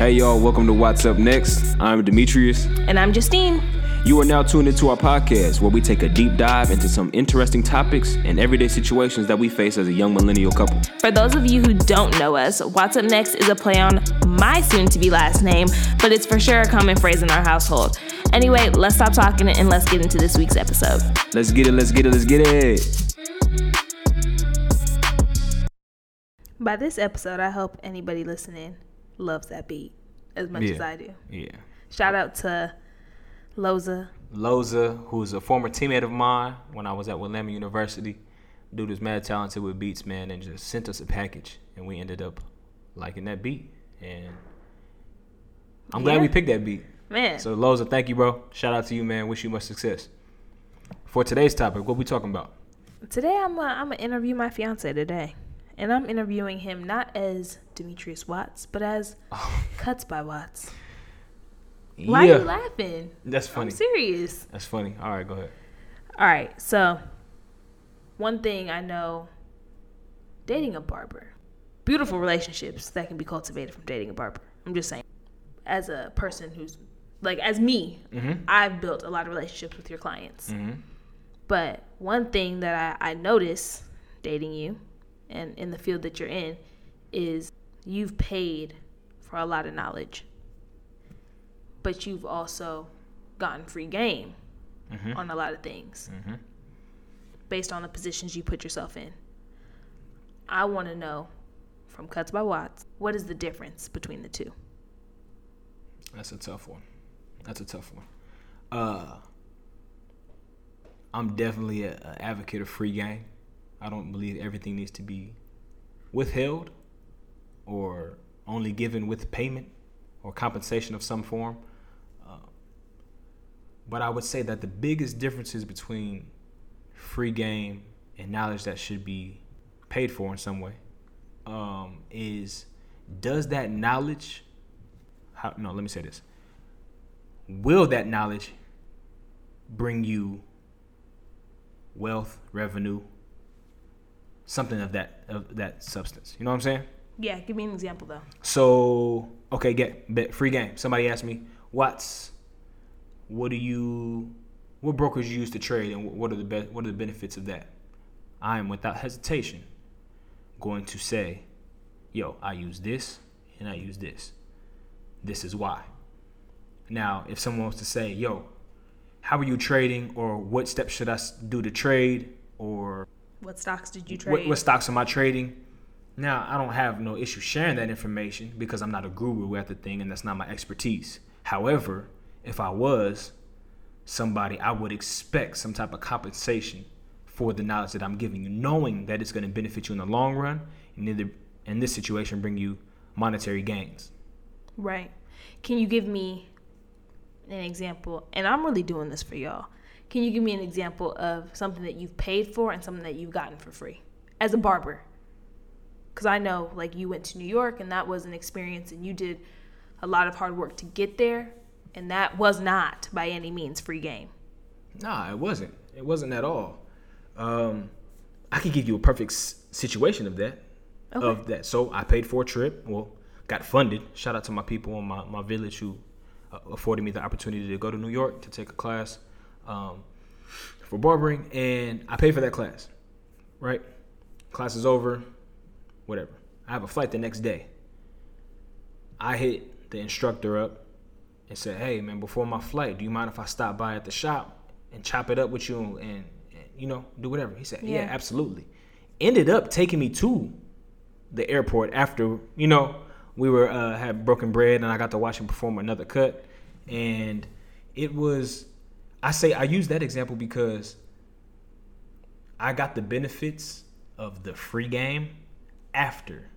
Hey y'all, welcome to What's Up Next. I'm Demetrius. And I'm Justine. You are now tuned into our podcast where we take a deep dive into some interesting topics and everyday situations that we face as a young millennial couple. For those of you who don't know us, What's Up Next is a play on my soon to be last name, but it's for sure a common phrase in our household. Anyway, let's stop talking and let's get into this week's episode. Let's get it, let's get it, let's get it. By this episode, I hope anybody listening loves that beat as much Yeah. as I do. Yeah. Shout out to Loza. Loza, who's a former teammate of mine when I was at Willamette University. Dude is mad talented with beats, man, and just sent us a package, and we ended up liking that beat. And I'm glad we picked that beat. Man, So Loza, thank you, bro. Shout out to you, man. Wish you much success. For today's topic, what we talking about? today I'm uh, I'm gonna interview my fiance today, and I'm interviewing him not as Demetrius Watts, but as Cuts by Watts. Why yeah, are you laughing? that's funny. I'm serious. That's funny. All right, go ahead. All right, so one thing I know dating a barber, beautiful relationships that can be cultivated from dating a barber. I'm just saying, as a person who's like, as me, Mm-hmm. I've built a lot of relationships with your clients. Mm-hmm. But one thing that I, I notice dating you and in the field that you're in is you've paid for a lot of knowledge, but you've also gotten free game Mhm. on a lot of things Mm-hmm. based on the positions you put yourself in. I want to know from Cuts by Watts what is the difference between the two? That's a tough one. That's a tough one. Uh, I'm definitely an advocate of free game. I don't believe everything needs to be withheld or only given with payment or compensation of some form. Uh, but I would say that the biggest differences between free game and knowledge that should be paid for in some way um, is does that knowledge how, no let me say this will that knowledge bring you wealth revenue something of that of that substance. You know what i'm saying? Yeah, give me an example though. so okay get bet free game. Somebody asked me what's what do you what brokers you use to trade and what are the be- what are the benefits of that? I am without hesitation going to say yo i use this and i use this. This is why. Now if someone wants to say yo how are you trading or what steps should I do to trade or What stocks did you trade? what, what stocks am I trading? Now, I don't have no issue sharing that information because I'm not a guru at the thing and that's not my expertise. However, if I was somebody, I would expect some type of compensation for the knowledge that I'm giving you, knowing that it's going to benefit you in the long run and either in this situation bring you monetary gains. Right. Can you give me an example? And I'm really doing this for y'all. Can you give me an example of something that you've paid for and something that you've gotten for free as a barber? Because I know, like, you went to New York and that was an experience and you did a lot of hard work to get there, and that was not by any means free game. Nah, it wasn't. It wasn't at all. Um, I could give you a perfect s- situation of that. Okay. Of that. So I paid for a trip. Well, got funded. Shout out to my people in my, my village who uh, afforded me the opportunity to go to New York to take a class um, for barbering, and I pay for that class. Right? Class is over. Whatever. I have a flight the next day. I hit the instructor up and said, "Hey, man, before my flight, do you mind if I stop by at the shop and chop it up with you and, and, you know do whatever?" He said, "Yeah, Yeah. absolutely." Ended up taking me to the airport after you know we were uh, had broken bread and I got to watch him perform another cut, and it was. I say I use that example because I got the benefits of the free game after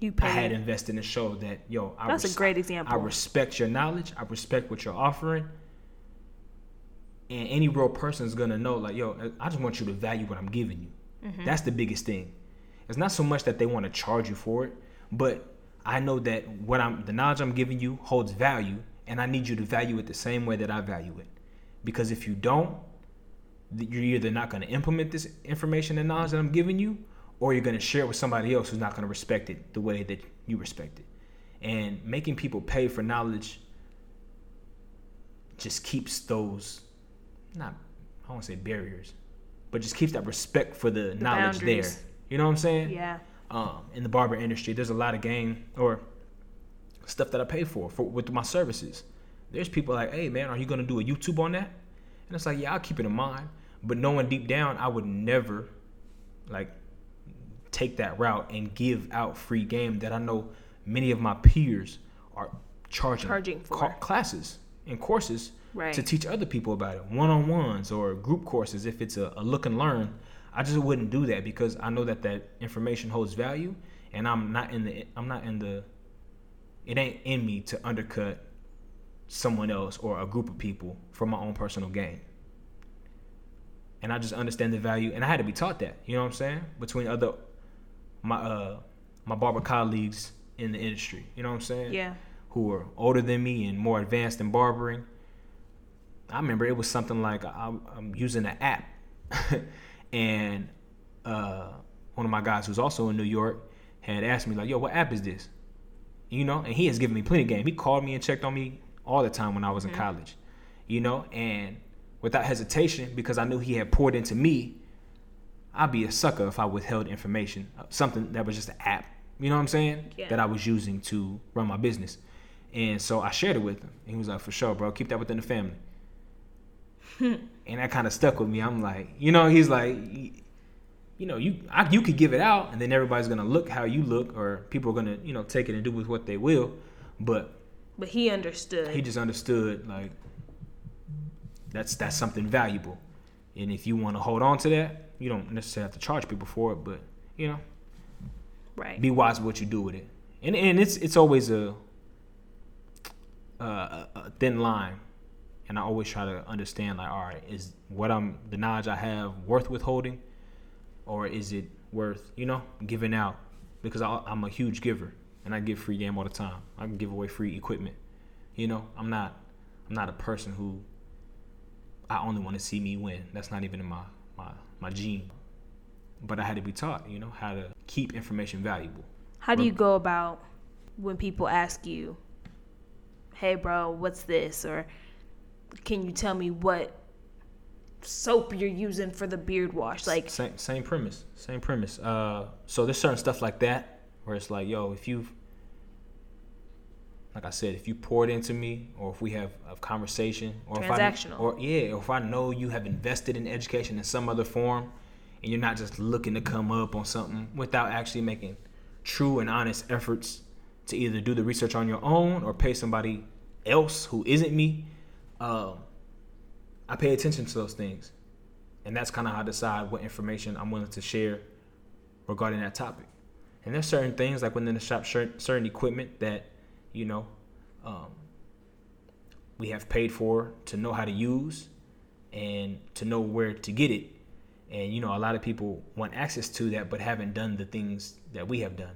You I had paid. invested and showed that yo, I That's a great example. I respect your knowledge. I respect what you're offering. And any real person is gonna know, like, yo, I just want you to value what I'm giving you. Mm-hmm. That's the biggest thing. It's not so much that they want to charge you for it, but I know that what I'm the knowledge I'm giving you holds value, and I need you to value it the same way that I value it. Because if you don't, you're either not going to implement this information and knowledge that I'm giving you, or you're going to share it with somebody else who's not going to respect it the way that you respect it. And making people pay for knowledge just keeps those not I won't say barriers, but just keeps that respect for the, The knowledge boundaries. there. You know what I'm saying? Yeah. um, in the barber industry, there's a lot of game or stuff that I pay for for with my services. There's people like, hey man, are you gonna do a YouTube on that? And it's like, yeah, I'll keep it in mind. But knowing deep down, I would never like take that route and give out free game that I know many of my peers are charging, Charging for. ca- classes and courses Right. to teach other people about it, one on ones or group courses. If it's a, a look and learn, I just wouldn't do that because I know that that information holds value, and I'm not in the I'm not in the it ain't in me to undercut someone else or a group of people for my own personal gain. And I just understand the value, and I had to be taught that. You know what I'm saying? Between other my uh my barber colleagues in the industry. You know what I'm saying? Yeah. who are older than me and more advanced in barbering. I remember it was something like I, I'm using an app, and uh, one of my guys who's also in New York had asked me like, "Yo, what app is this?" You know, and he has given me plenty of game. He called me and checked on me all the time when I was in college. You know, and without hesitation, because I knew he had poured into me, I'd be a sucker if I withheld information, uh, something that was just an app. You know what I'm saying? Yeah. That I was using to run my business. And so I shared it with him. And he was like, for sure, bro, keep that within the family. and that kind of stuck with me. I'm like, you know, he's like, you know, you I, you could give it out, and then everybody's gonna look how you look, or people are gonna, you know, take it and do with what they will. But But he understood. he just understood like that's that's something valuable, and if you want to hold on to that, you don't necessarily have to charge people for it, but you know, right. be wise with what you do with it. And and it's it's always a a, thin line, and I always try to understand like, all right, is what I'm the knowledge I have worth withholding, or is it worth you know giving out? Because I, I'm a huge giver, and I give free game all the time. I can give away free equipment. You know, I'm not I'm not a person who I only want to see me win. That's not even in my my my gene. But I had to be taught, you know, how to keep information valuable. How do you go about when people ask you, "Hey, bro, what's this?" or "Can you tell me what soap you're using for the beard wash?" Like, same same premise, same premise. Uh, so there's certain stuff like that where it's like, yo, if you've, like I said, if you poured into me, or if we have a conversation, or Transactional. if I, or yeah, or if I know you have invested in education in some other form, and you're not just looking to come up on something without actually making true and honest efforts to either do the research on your own or pay somebody else who isn't me. Um, I pay attention to those things and that's kind of how I decide what information I'm willing to share regarding that topic. And there's certain things like within the shop, certain equipment that you know um, we have paid for to know how to use and to know where to get it. And you know, a lot of people want access to that, but haven't done the things that we have done.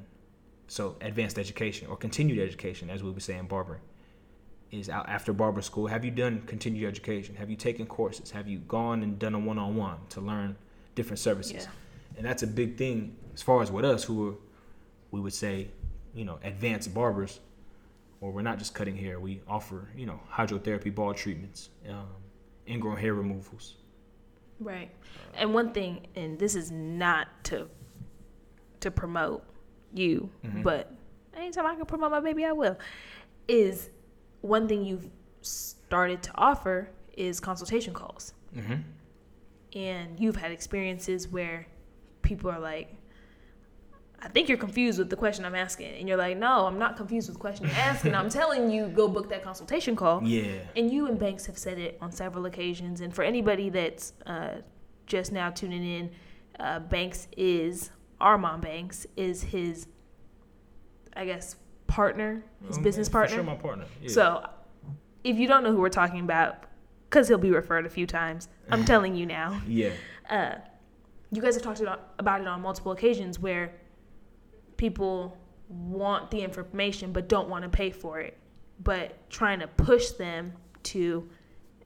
So, advanced education or continued education, as we would say in barbering is out after barber school. Have you done continued education? Have you taken courses? Have you gone and done a one on one to learn different services? Yeah. And that's a big thing as far as with us who are, we would say, you know, advanced barbers, or we're not just cutting hair. We offer, you know, hydrotherapy, ball treatments, um, ingrown hair removals. right. And one thing, and this is not to to promote you, Mhm. but anytime I can promote my baby, I will. Is one thing you've started to offer is consultation calls. Mm-hmm. and you've had experiences where people are like, I think you're confused with the question I'm asking. And you're like, no, I'm not confused with the question you're asking. I'm telling you, go book that consultation call. Yeah. And you and Banks have said it on several occasions. And for anybody that's uh, just now tuning in, uh, Banks is, Armand Banks is his, I guess, partner, his Um, business partner. Sure, my partner. Yeah. So, if you don't know who we're talking about, because he'll be referred a few times, I'm telling you now. yeah. Uh, you guys have talked about, about it on multiple occasions where people want the information but don't want to pay for it, but trying to push them to,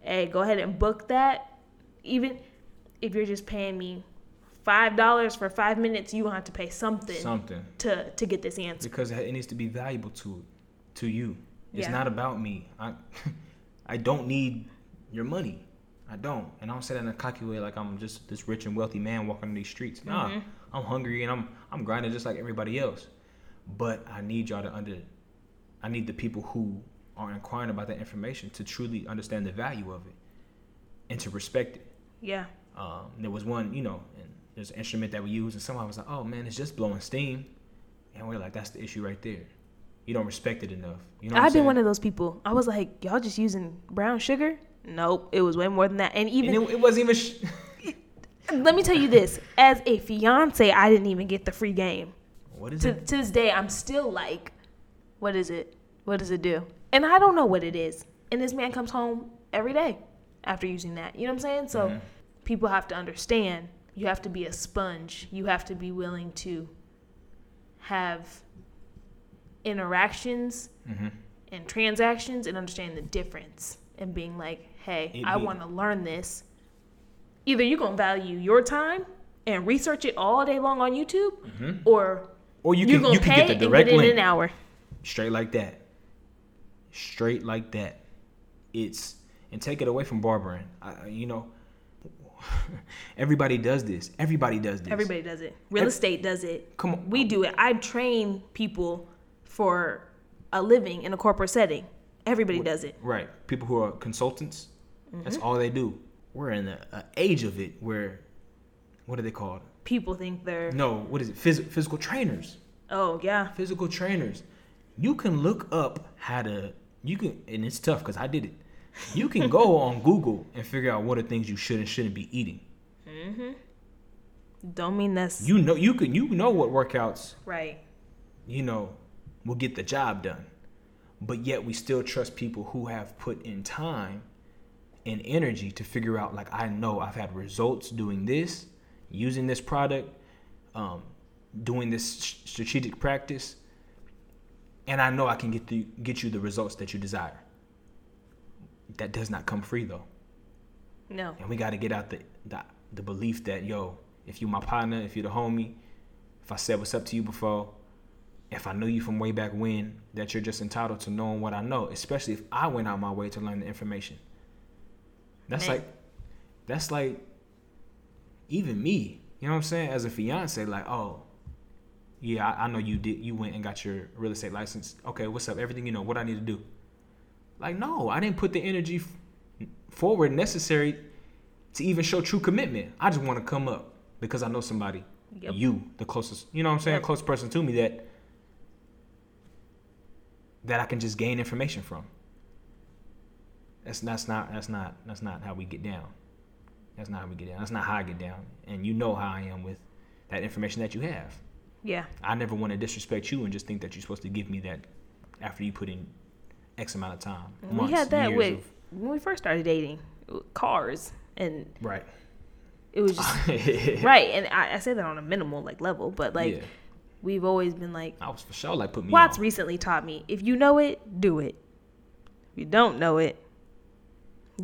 hey, go ahead and book that. Even if you're just paying me five dollars for five minutes, you have to pay something Something. to to get this answer. Because it needs to be valuable to to you. It's Yeah. not about me. I I don't need your money. I don't. And I don't say that in a cocky way like I'm just this rich and wealthy man walking these streets. Nah. Mm-hmm. I'm hungry and I'm I'm grinding just like everybody else. But I need y'all to under I need the people who are inquiring about that information to truly understand the value of it and to respect it. Yeah. Um, there was one, you know, and there's an instrument that we use, and somebody was like, "Oh man, it's just blowing steam," and we're like, "That's the issue right there. You don't respect it enough." You know, I've been saying? one of those people. I was like, y'all just using brown sugar? Nope. It was way more than that. And even and it, it wasn't even. Sh- let me tell you this: as a fiance, I didn't even get the free game. what is To it? to this day, I'm still like, what is it? What does it do? And I don't know what it is. And this man comes home every day after using that. You know what I'm saying? So Mhm. people have to understand. You have to be a sponge. You have to be willing to have interactions hmm and transactions and understand the difference and being like, hey, It I want to learn this. Either you're going to value your time and research it all day long on YouTube, hmm or Or you can you can get the direct get it in an hour. straight like that, straight like that. It's and take it away from barbering. I, you know, everybody does this. Everybody does this. Everybody does it. Real Ev- estate does it. Come on. We do it. I train people for a living in a corporate setting. Everybody does it. Right. People who are consultants, that's Mm-hmm. all they do. We're in an age of it where, what are they called? People think they're, No, what is it? Phys- physical trainers. oh, yeah. Physical trainers. You can look up how to, you can, and it's tough because I did it. You can go on Google and figure out what are things you should and shouldn't be eating. Mm-hmm. Don't mean that's You know, you can, you know what workouts, right. you know, will get the job done. But yet we still trust people who have put in time and energy to figure out like I know I've had results doing this, using this product, um, doing this strategic practice, and I know I can get the get you the results that you desire. That does not come free though, No. and we got to get out the, the the belief that yo, if you my partner, if you're the homie, if I said what's up to you before, if I knew you from way back when, that you're just entitled to knowing what I know, especially if I went out my way to learn the information. That's Man. like, that's like, even me. You know what I'm saying? As a fiance, like, oh, yeah, I, I know you did. You went and got your real estate license. Okay, what's up? Everything you know. What I need to do? Like, no, I didn't put the energy f- forward necessary to even show true commitment. I just want to come up because I know somebody, Yep. you, the closest, you know what I'm saying, Yep. close person to me that that I can just gain information from. That's that's not that's not that's not how we get down. That's not how we get down. That's not how I get down. And you know how I am with that information that you have. Yeah. I never want to disrespect you and just think that you're supposed to give me that after you put in X amount of time. we had that with of- when we first started dating cars and right. it was just right and I, I say that on a minimal like level but like yeah. we've always been like I was for sure like put me watts on. recently taught me if you know it do it if you don't know it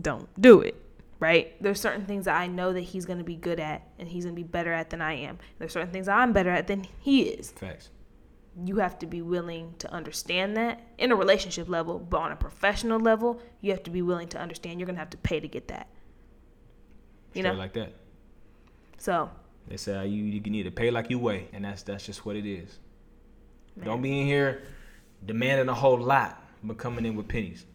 don't do it right there's certain things that i know that he's going to be good at and he's going to be better at than i am there's certain things i'm better at than he is Facts. you have to be willing to understand that in a relationship level, but on a professional level, you have to be willing to understand you're gonna have to pay to get that. You Straight know, like that. so They say uh, you you need to pay like you weigh, and that's that's just what it is. man, Don't be in here demanding a whole lot, but coming in with pennies.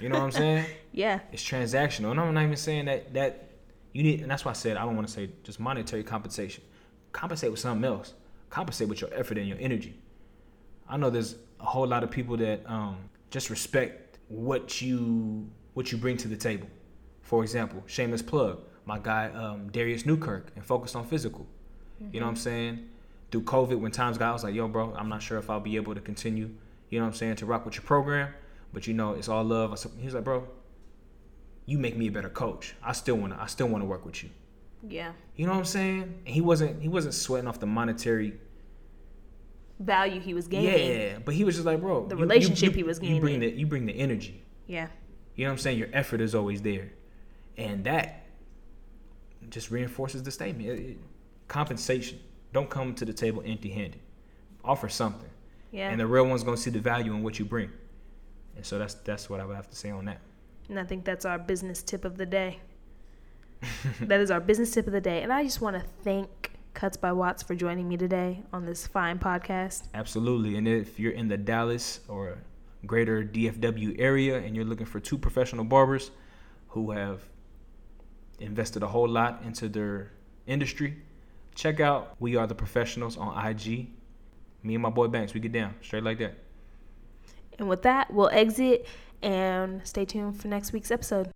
You know what I'm saying? yeah, it's transactional, and I'm not even saying that that you need. And that's why I said I don't want to say just monetary compensation. Compensate with something else. Compensate with your effort and your energy. I know there's a whole lot of people that um, just respect what you what you bring to the table. For example, shameless plug, my guy um, Darius Newkirk and Focus on Physical. You know what I'm saying? Through COVID, when times got, I was like, yo, bro, I'm not sure if I'll be able to continue, you know what I'm saying, to rock with your program. But you know, it's all love. I said- He like, bro, you make me a better coach. I still wanna I still wanna work with you. yeah, You know what I'm saying? And he wasn't he wasn't sweating off the monetary value he was gaining. Yeah, but he was just like, bro, The relationship he was You bring the you bring the energy. Yeah, You know what I'm saying? Your effort is always there, and that just reinforces the statement. It- it- compensation. Don't come to the table empty-handed. Offer something, yeah, and the real one's gonna see the value in what you bring. And so that's that's what I would have to say on that. And I think that's our business tip of the day. that is our business tip of the day. And I just want to thank Cuts by Watts for joining me today on this fine podcast. Absolutely. And if you're in the Dallas or greater DFW area and you're looking for two professional barbers who have invested a whole lot into their industry, check out We Are the Professionals on IG. Me and my boy Banks, we get down straight like that. And with that, we'll exit and stay tuned for next week's episode.